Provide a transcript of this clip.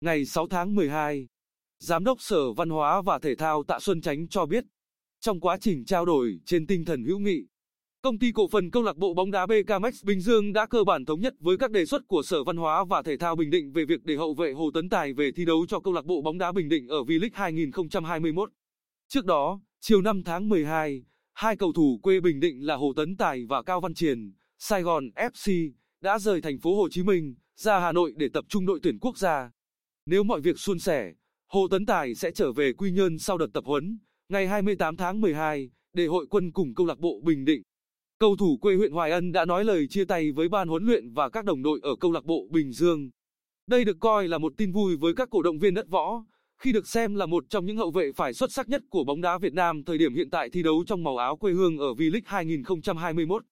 ngày 6 tháng 12. Giám đốc Sở Văn hóa và Thể thao Tạ Xuân Chánh cho biết, trong quá trình trao đổi trên tinh thần hữu nghị, Công ty cổ phần câu lạc bộ bóng đá BKMX Bình Dương đã cơ bản thống nhất với các đề xuất của Sở Văn hóa và Thể thao Bình Định về việc để hậu vệ Hồ Tấn Tài về thi đấu cho câu lạc bộ bóng đá Bình Định ở V-League 2021. Trước đó, chiều 5 tháng 12, hai cầu thủ quê Bình Định là Hồ Tấn Tài và Cao Văn Triền, Sài Gòn FC đã rời thành phố Hồ Chí Minh ra Hà Nội để tập trung đội tuyển quốc gia. Nếu mọi việc suôn sẻ, Hồ Tấn Tài sẽ trở về Quy Nhơn sau đợt tập huấn ngày 28 tháng 12 để hội quân cùng câu lạc bộ Bình Định. Cầu thủ quê huyện Hoài Ân đã nói lời chia tay với ban huấn luyện và các đồng đội ở câu lạc bộ Bình Dương. Đây được coi là một tin vui với các cổ động viên đất võ, khi được xem là một trong những hậu vệ phải xuất sắc nhất của bóng đá Việt Nam thời điểm hiện tại thi đấu trong màu áo quê hương ở V-League 2021.